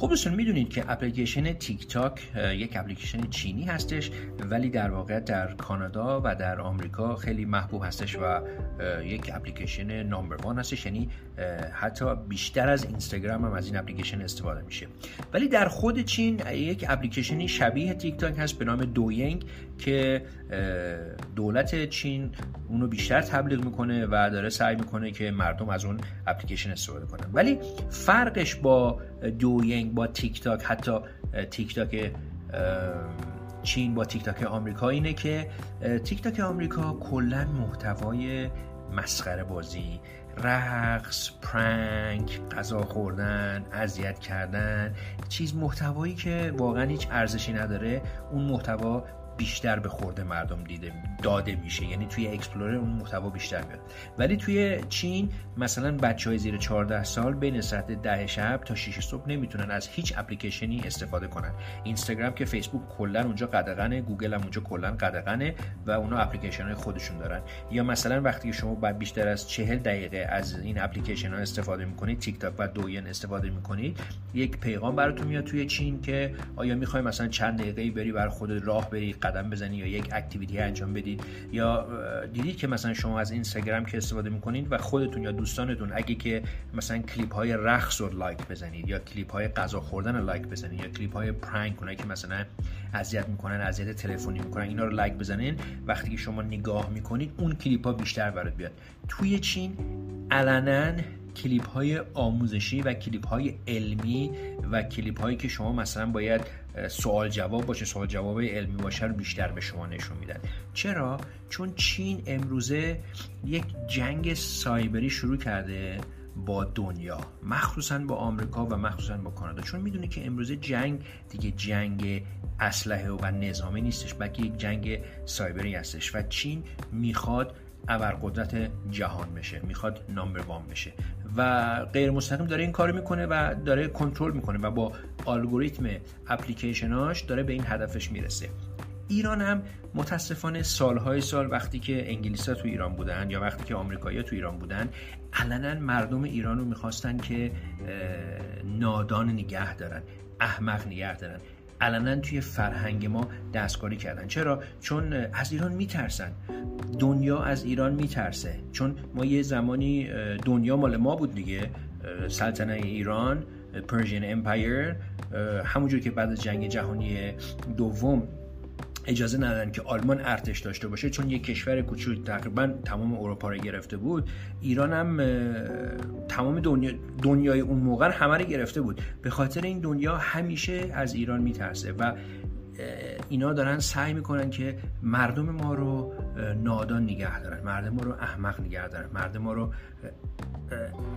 خب دوستان می‌دونید که اپلیکیشن تیک تاک یک اپلیکیشن چینی هستش ولی در واقع در کانادا و در آمریکا خیلی محبوب هستش و یک اپلیکیشن number one هستش. یعنی حتی بیشتر از اینستاگرام هم از این اپلیکیشن استفاده میشه. ولی در خود چین یک اپلیکیشنی شبیه تیک تاک هست به نام دوینگ که دولت چین اونو بیشتر تبلیغ می‌کنه و داره سعی می‌کنه که مردم از اون اپلیکیشن استفاده کنن. ولی فرقش با دوینگ با تیک تاک حتی تیک تاک چین با تیک تاک آمریکا اینه که تیک تاک آمریکا کلا محتوای مسخره بازی رقص prank غذا خوردن اذیت کردن چیز محتوایی که واقعا هیچ ارزشی نداره اون محتوا بیشتر به خورد مردم دیده داده میشه. یعنی توی explorer اون محتوا بیشتر میاد. ولی توی چین مثلا بچه های زیر 14 سال بین ساعت ده شب تا 6 صبح نمی‌تونن از هیچ اپلیکیشنی استفاده کنن. اینستاگرام که فیسبوک کلا اونجا قدغنه گوگل هم اونجا کلا قدغنه و اونا اپلیکیشن های خودشون دارن. یا مثلا وقتی شما بعد بیشتر از 40 دقیقه از این اپلیکیشن ها استفاده می‌کنید تیک تاک و دوینگ استفاده می‌کنید یک پیغام براتون میاد توی چین که آیا می‌خوای مثلا چند دقیقه بری برا خودت راه بری قدم بزنی یا یک activity انجام بدید یا دیدید که مثلا شما از اینستاگرام که استفاده می‌کنید و خودتون یا دوستانتون اگه که مثلا کلیپ های رقص رو لایک بزنید یا کلیپ های غذا خوردن رو لایک بزنید یا کلیپ های prank اونایی که مثلا اذیت می‌کنن اذیت تلفنی می‌کنن اینا رو لایک بزنین. وقتی که شما نگاه می‌کنید اون کلیپ ها بیشتر برات بیاد. توی چین علنا کلیپ های آموزشی و کلیپ های علمی و کلیپ هایی که شما مثلا باید سوال جواب باشه سوال جواب علمی باشه رو بیشتر به شما نشون میدن. چرا؟ چون چین امروزه یک جنگ سایبری شروع کرده با دنیا مخصوصا با آمریکا و مخصوصا با کانادا. چون می‌دونه که امروزه جنگ دیگه جنگ اسلحه و نظامی نیستش بلکه یک جنگ سایبری هستش و چین می‌خواد ابرقدرت جهان بشه می‌خواد نامبر وان بشه. و غیر مستقیم داره این کار می‌کنه و داره کنترل می‌کنه و با الگوریتم اپلیکیشناش داره به این هدفش می‌رسه. ایران هم متاسفانه سالهای سال وقتی که انگلیس ها تو ایران بودن یا وقتی که آمریکایی تو ایران بودن علنا مردم ایران رو می‌خواستن که نادان نگه دارن احمق نگه دارن. علنا توی فرهنگ ما دستکاری کردن. چرا؟ چون از ایران میترسن. دنیا از ایران میترسه. چون ما یه زمانی دنیا مال ما بود دیگه. سلطنه ایران پرژین امپایر همونجور که بعد از جنگ جهانی دوم اجازه ندادن که آلمان ارتش داشته باشه چون یک کشور کوچول تقریبا تمام اروپا رو گرفته بود. ایران هم تمام دنیا دنیای اون موقع همه رو گرفته بود. به خاطر این دنیا همیشه از ایران میترسه و اینا دارن سعی می‌کنن که مردم ما رو نادان نگه دارن مردم ما رو احمق نگه دارن مردم ما رو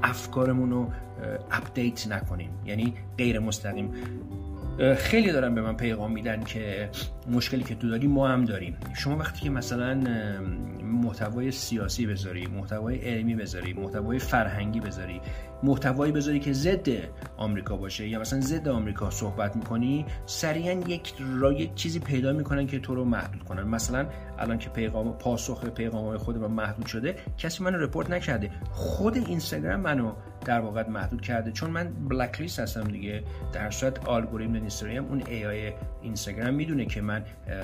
افکارمون رو اپدیت نکنیم. یعنی غیر مستقیم. خیلی دارن به من پیغام میدن که مشکلی که تو داری ما هم داریم. شما وقتی که مثلا محتوای سیاسی بذاری محتوای علمی بذاری محتوای فرهنگی بذاری محتوایی بذاری که ضد آمریکا باشه یا مثلا ضد آمریکا صحبت می‌کنی سریعا یک را چیزی پیدا می‌کنن که تو رو محدود کنن. مثلا الان که پیغام پاسخ پیغام های خود من محدود شده کسی منو رپورت نکرده. خود اینستاگرام منو در واقع محدود کرده. چون من بلک لیست هستم دیگه. در صورت الگوریتم اینستاگرام اون ای آی اینستاگرام می‌دونه که من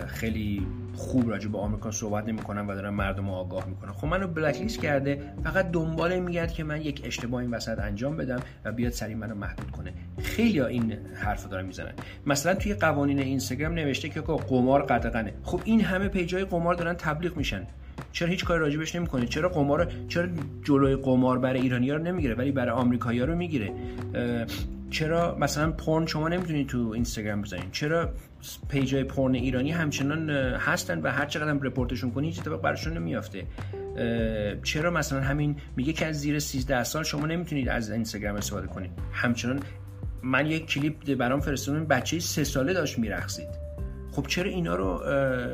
خیلی خوب راجع به آمریکا صحبت نمی‌کنم و دارم مردم رو آگاه می‌کنم خب منو بلک لیست کرده فقط دنبال میگرد که من یک اشتباه این وسط انجام بدم و بیاد سریع منو محدود کنه. خیلی این حرف دارن می‌زنن. مثلا توی قوانین اینستاگرام نوشته که قمار قدغنه. خب این همه پیجای قمار دارن تبلیغ میشن. چرا هیچ کاری راجبش نمی‌کنه؟ چرا قمار چرا جلوی قمار برای ایرانی‌ها رو نمی‌گیره ولی برای آمریکایی‌ها رو می‌گیره؟ چرا مثلا پورن شما نمی‌تونید تو اینستاگرام بزنید؟ چرا پیجای پورن ایرانی همچنان هستن و هر چقدر هم رپورتشون کنی هیچ اتفاق براشون نمیافته. چرا مثلا همین میگه که از زیر 13 سال شما نمی‌تونید از اینستاگرام استفاده کنید؟ همچنان من یک کلیپ برام فرستادم بچه سه ساله داشت میرقصید. خب چرا اینا رو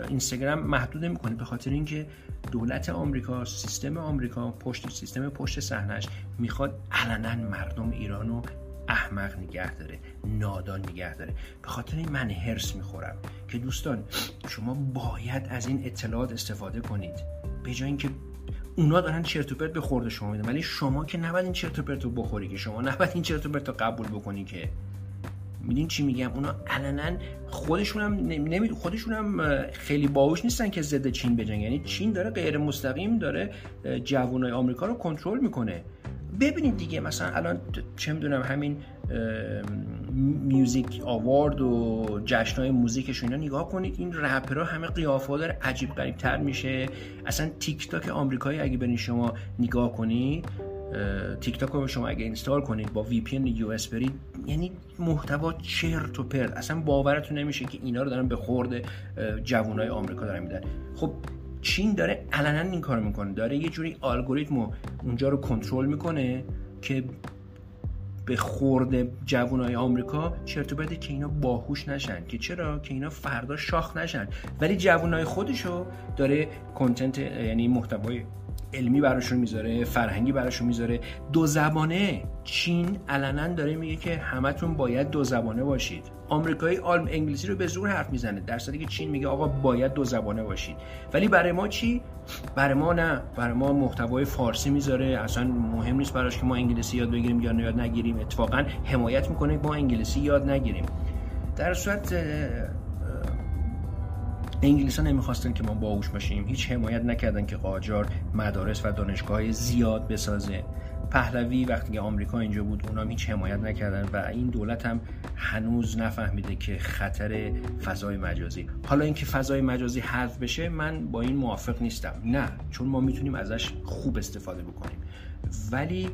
اینستاگرام محدود می‌کنه به خاطر اینکه دولت آمریکا سیستم آمریکا پشت سیستم پشت صحنهش می‌خواد علنا مردم ایرانو احمق نگه داره نادان نگه داره. به خاطر این من هرس می‌خورم که دوستان شما باید از این اطلاعات استفاده کنید. به جای اینکه اونا دارن چرت و پرت به خورده شما میدن ولی شما که نباید این چرت و پرت رو بخوری که شما نباید این چرت و پرت رو قبول بکنی که. میدین چی میگم؟ اونا علنا خودشون هم نمی خودشون هم خیلی باهوش نیستن که ضد چین بجنگن. یعنی چین داره غیر مستقیم داره جوانای آمریکا رو کنترل می‌کنه. ببینید دیگه مثلا الان چه می‌دونم همین میوزیک آوارد و جشنهای موزیکشون اینا نگاه کنید این رپرها همه قیافه داره عجیب غریب تر میشه. اصلا تیک تاک آمریکایی اگه برین شما نگاه کنید تیک تاک رو شما اگه install کنید با VPN US برید یعنی محتوا چرت و پرت. اصلا باورتون نمیشه که اینا رو دارن به خورد جوانای آمریکا دارن میدن. خب چین داره علنا این کار می‌کنه. داره یه جوری الگوریتم اونجا رو کنترل می‌کنه که به خورد جوانای آمریکا چرت و که اینا باهوش نشن. که چرا؟ که اینا فردا شاخ نشن. ولی جوانای خودشو داره کنتنت یعنی محتوای علمی براشون می‌ذاره فرهنگی براشون می‌ذاره. دو زبانه. چین علنا داره میگه که همتون باید دو زبانه باشید. آمریکایی آلم انگلیسی رو به زور حرف می‌زنه. در صورتی که چین میگه آقا باید دو زبانه باشید. ولی برای ما چی؟ برای ما نه. برای ما محتوای فارسی می‌ذاره. اصلا مهم نیست براش که ما انگلیسی یاد بگیریم یا یاد نگیریم. اتفاقا حمایت می‌کنه ما انگلیسی یاد نگیریم. در صورت انگلیس ها نمی‌خواستن که ما باهوش باشیم. هیچ حمایت نکردن که قاجار مدارس و دانشگاه زیاد بسازه. پهلوی وقتی که آمریکا اینجا بود اونا هیچ حمایت نکردن و این دولت هم هنوز نفهمیده که خطر فضای مجازی. حالا اینکه فضای مجازی حذف بشه من با این موافق نیستم. نه چون ما می‌تونیم ازش خوب استفاده بکنیم. ولی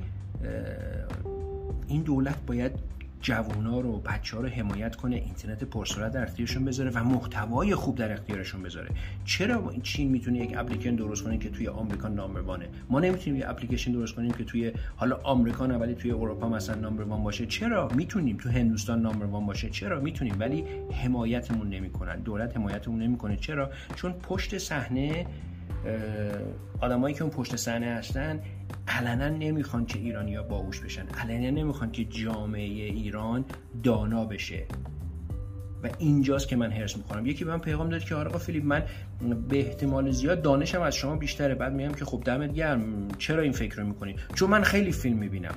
این دولت باید جوونا رو بچه ها رو حمایت کنه اینترنت پرسرعت در اختیارشون بذاره و محتوای خوب در اختیارشون بذاره. چرا چین می‌تونه یک اپلیکیشن درست کنه که توی آمریکا نامبر وانه؟ ما نمی‌تونیم یک اپلیکیشن درست کنیم که توی حالا آمریکا نه ولی توی اروپا مثلا نامبر وان باشه. چرا؟ می‌تونیم تو هندوستان نامبر وان باشه. چرا؟ می‌تونیم ولی حمایتمون نمی‌کنن. دولت حمایتمون نمی‌کنه. چرا؟ چون پشت صحنه آدمایی که اون پشت صحنه هستن علنا نمی‌خوان که ایرانیا باهوش بشن. علنا نمی‌خوان که جامعه ایران دانا بشه. و اینجاست که من هرس می‌خورم. یکی به من پیغام داد که آقا فیلیپ من به احتمال زیاد دانشم از شما بیشتره. بعد میگم که خب دمت گرم. چرا این فکر رو می‌کنی؟ چون من خیلی فیلم می‌بینم.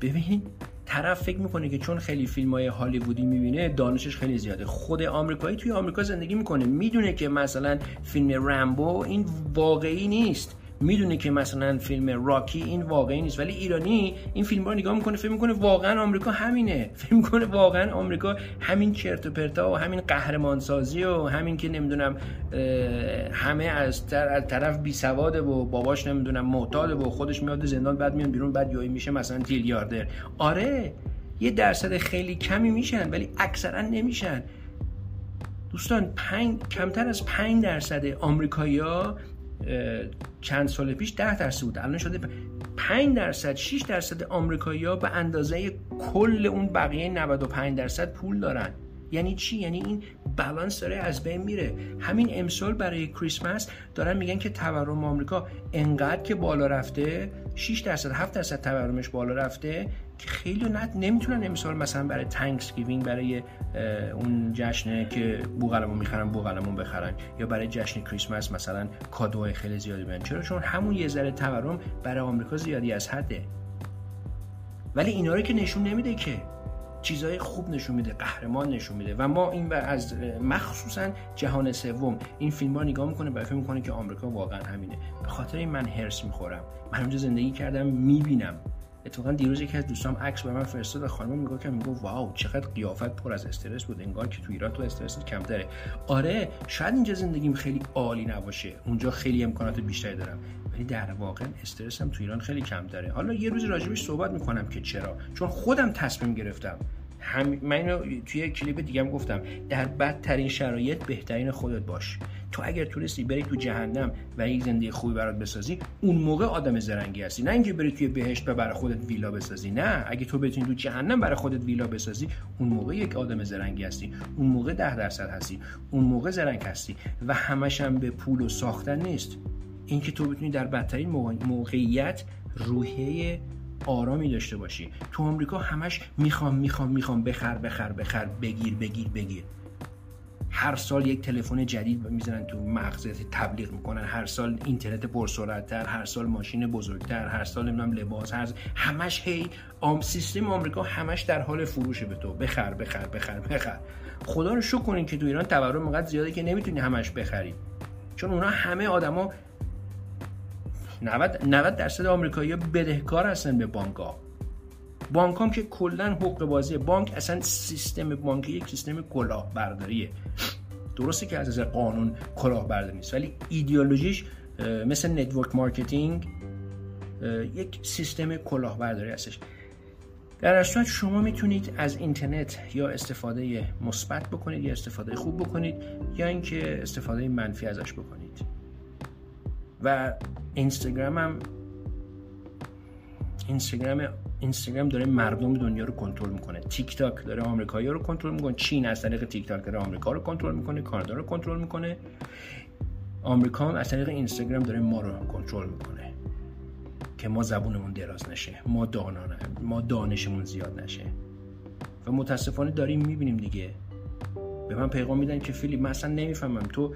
ببین طرف فکر می‌کنه که چون خیلی فیلم های هالیوودی می‌بینه دانشش خیلی زیاده. خود آمریکایی توی آمریکا زندگی می‌کنه. می‌دونه که مثلا فیلم رمبو این واقعی نیست. می‌دونه که مثلا فیلم راکی این واقعی نیست ولی ایرانی این فیلم رو نگاه می‌کنه فکر می‌کنه واقعا آمریکا همینه. فکر می‌کنه واقعا آمریکا همین چرت و پرتا و همین قهرمان سازی و همین که نمی‌دونم همه از طرف بی سواده و باباش نمی‌دونم معتاده و خودش میاد زندان بعد میاد بیرون بعد یایی میشه مثلا تیلیاردر. آره یه درصد خیلی کمی میشن ولی اکثرا نمیشن. دوستان پنج، کمتر از 5 درصد آمریکایی‌ها چند سال پیش 10 درصد بود. الان شده 5 درصد 6 درصد آمریکایی‌ها به اندازه کل اون بقیه 95 درصد پول دارن. یعنی چی؟ یعنی این بالانس داره از بین میره. همین امسال برای کریسمس دارن میگن که تورم آمریکا انقدر که بالا رفته 6 درصد 7 درصد تورمش بالا رفته که خیلی نت نمی‌تونن امسال مثلا برای Thanksgiving برای اون جشن که بوقلمون می‌خرن بوقلمون بخرن یا برای جشن کریسمس مثلا کادوهای خیلی زیادی بدن چرا؟ چون همون یه ذره تورم برای آمریکا زیادی از حده. ولی اینا رو که نشون نمیده که چیزهای خوب نشون میده قهرمان نشون میده. و ما این از مخصوصا جهان سوم این فیلم ها نگاه می‌کنه و فکر می‌کنه که آمریکا واقعا همینه. به خاطر این من هرس می‌خورم. من اونجا زندگی کردم می‌بینم. اتفاقا دیروز یکی از دوستام عکس به من فرستاد خانم میگه که میگه واو چقدر قیافت پر از استرس بود انگار که تو ایران تو استرس کمتره. آره شاید اینجا زندگیم خیلی عالی نباشه. اونجا خیلی امکانات بیشتری دارم. ولی در واقع استرسم تو ایران خیلی کمتره. حالا یه روز راجبش صحبت می‌کنم که چرا. چون خودم تصمیم گرفتم. هم من توی کلیپ دیگه هم گفتم در بدترین شرایط بهترین خودت باش. تو اگر تونستی بری تو جهنم و یک زندگی خوبی برات بسازی اون موقع آدم زرنگی هستی. نه اینکه بری توی بهشت و برای خودت ویلا بسازی نه. اگه تو بتونی تو جهنم برای خودت ویلا بسازی اون موقع یک آدم زرنگی هستی. اون موقع ده درصد هستی. اون موقع زرنگ هستی. و همش هم به پول و ساختن نیست. اینکه تو بتونی در بدترین موقعیت روحیه آرامی داشته باشی. تو آمریکا همش می‌خوام می‌خوام می‌خوام بخر بخر بخر بگیر بگیر بگیر. هر سال یک تلفن جدید می‌زنن تو مغز تبلیغ می‌کنن. هر سال اینترنت پرسرعتتر هر سال ماشین بزرگتر هر سال نمی‌دونم لباس هر همش هی آم سیستم آمریکا همش در حال فروش به تو. بخر بخر بخر بخر. خدا رو شکر کنین که تو ایران تورم انقدر زیاده که نمی‌تونی همش بخری. چون اونا همه آدما 90 90 درصد آمریکایی‌ها بدهکار هستن به بانک‌ها. بانک هم که کلا حقه بازی بانک اصلا سیستم بانکی یک سیستم کلاهبرداریه. درسته که از از قانون کلاهبرداری نیست ولی ایدئولوژیش مثل network marketing یک سیستم کلاهبرداری هستش. در صورت شما می‌تونید از اینترنت یا استفاده مثبت بکنید یا استفاده خوب بکنید یا اینکه استفاده منفی ازش بکنید. و اینستاگرام هم اینستاگرام اینستاگرام داره مردم دنیا رو کنترل می‌کنه. تیک تاک داره آمریکایی رو کنترل می‌کنه. چین از طریق تیک تاک داره آمریکا رو کنترل می‌کنه. کانادا رو کنترل می‌کنه. آمریکا هم از طریق اینستاگرام داره ما رو کنترل می‌کنه. که ما زبونمون دراز نشه. ما دانانه ما دانشمون زیاد نشه. و متاسفانه داریم می‌بینیم دیگه. به من پیغام میدن که فیلیپ من اصلا نمی‌فهمم. تو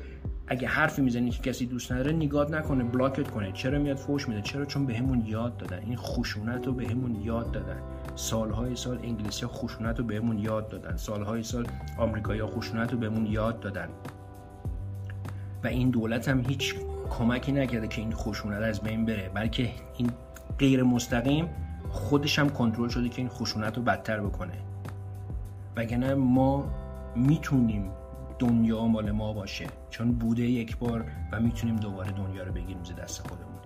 اگه حرفی می‌زنی که کسی دوست نداره نگات نکنه بلاکت کنه. چرا میاد فوش میده؟ چرا؟ چون بهمون به یاد دادن. این خشونت رو بهمون به یاد دادن. سالهای سال انگلیسی ها خشونت رو بهمون به یاد دادن. سالهای سال آمریکایی ها خشونت رو بهمون یاد دادن. و این دولت هم هیچ کمکی نکرده که این خشونت از بین بره بلکه این غیر مستقیم خودش هم کنترل شده که این خشونت رو بدتر بکنه. وگرنه ما می‌تونیم دنیا مال ما باشه. چون بوده یک بار و می‌تونیم دوباره دنیا رو بگیریم زیر دست خودمون.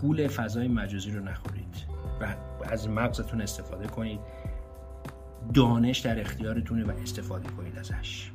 گول فضای مجازی رو نخورید و از مغزتون استفاده کنید. دانش در اختیارتونه و استفاده کنید ازش.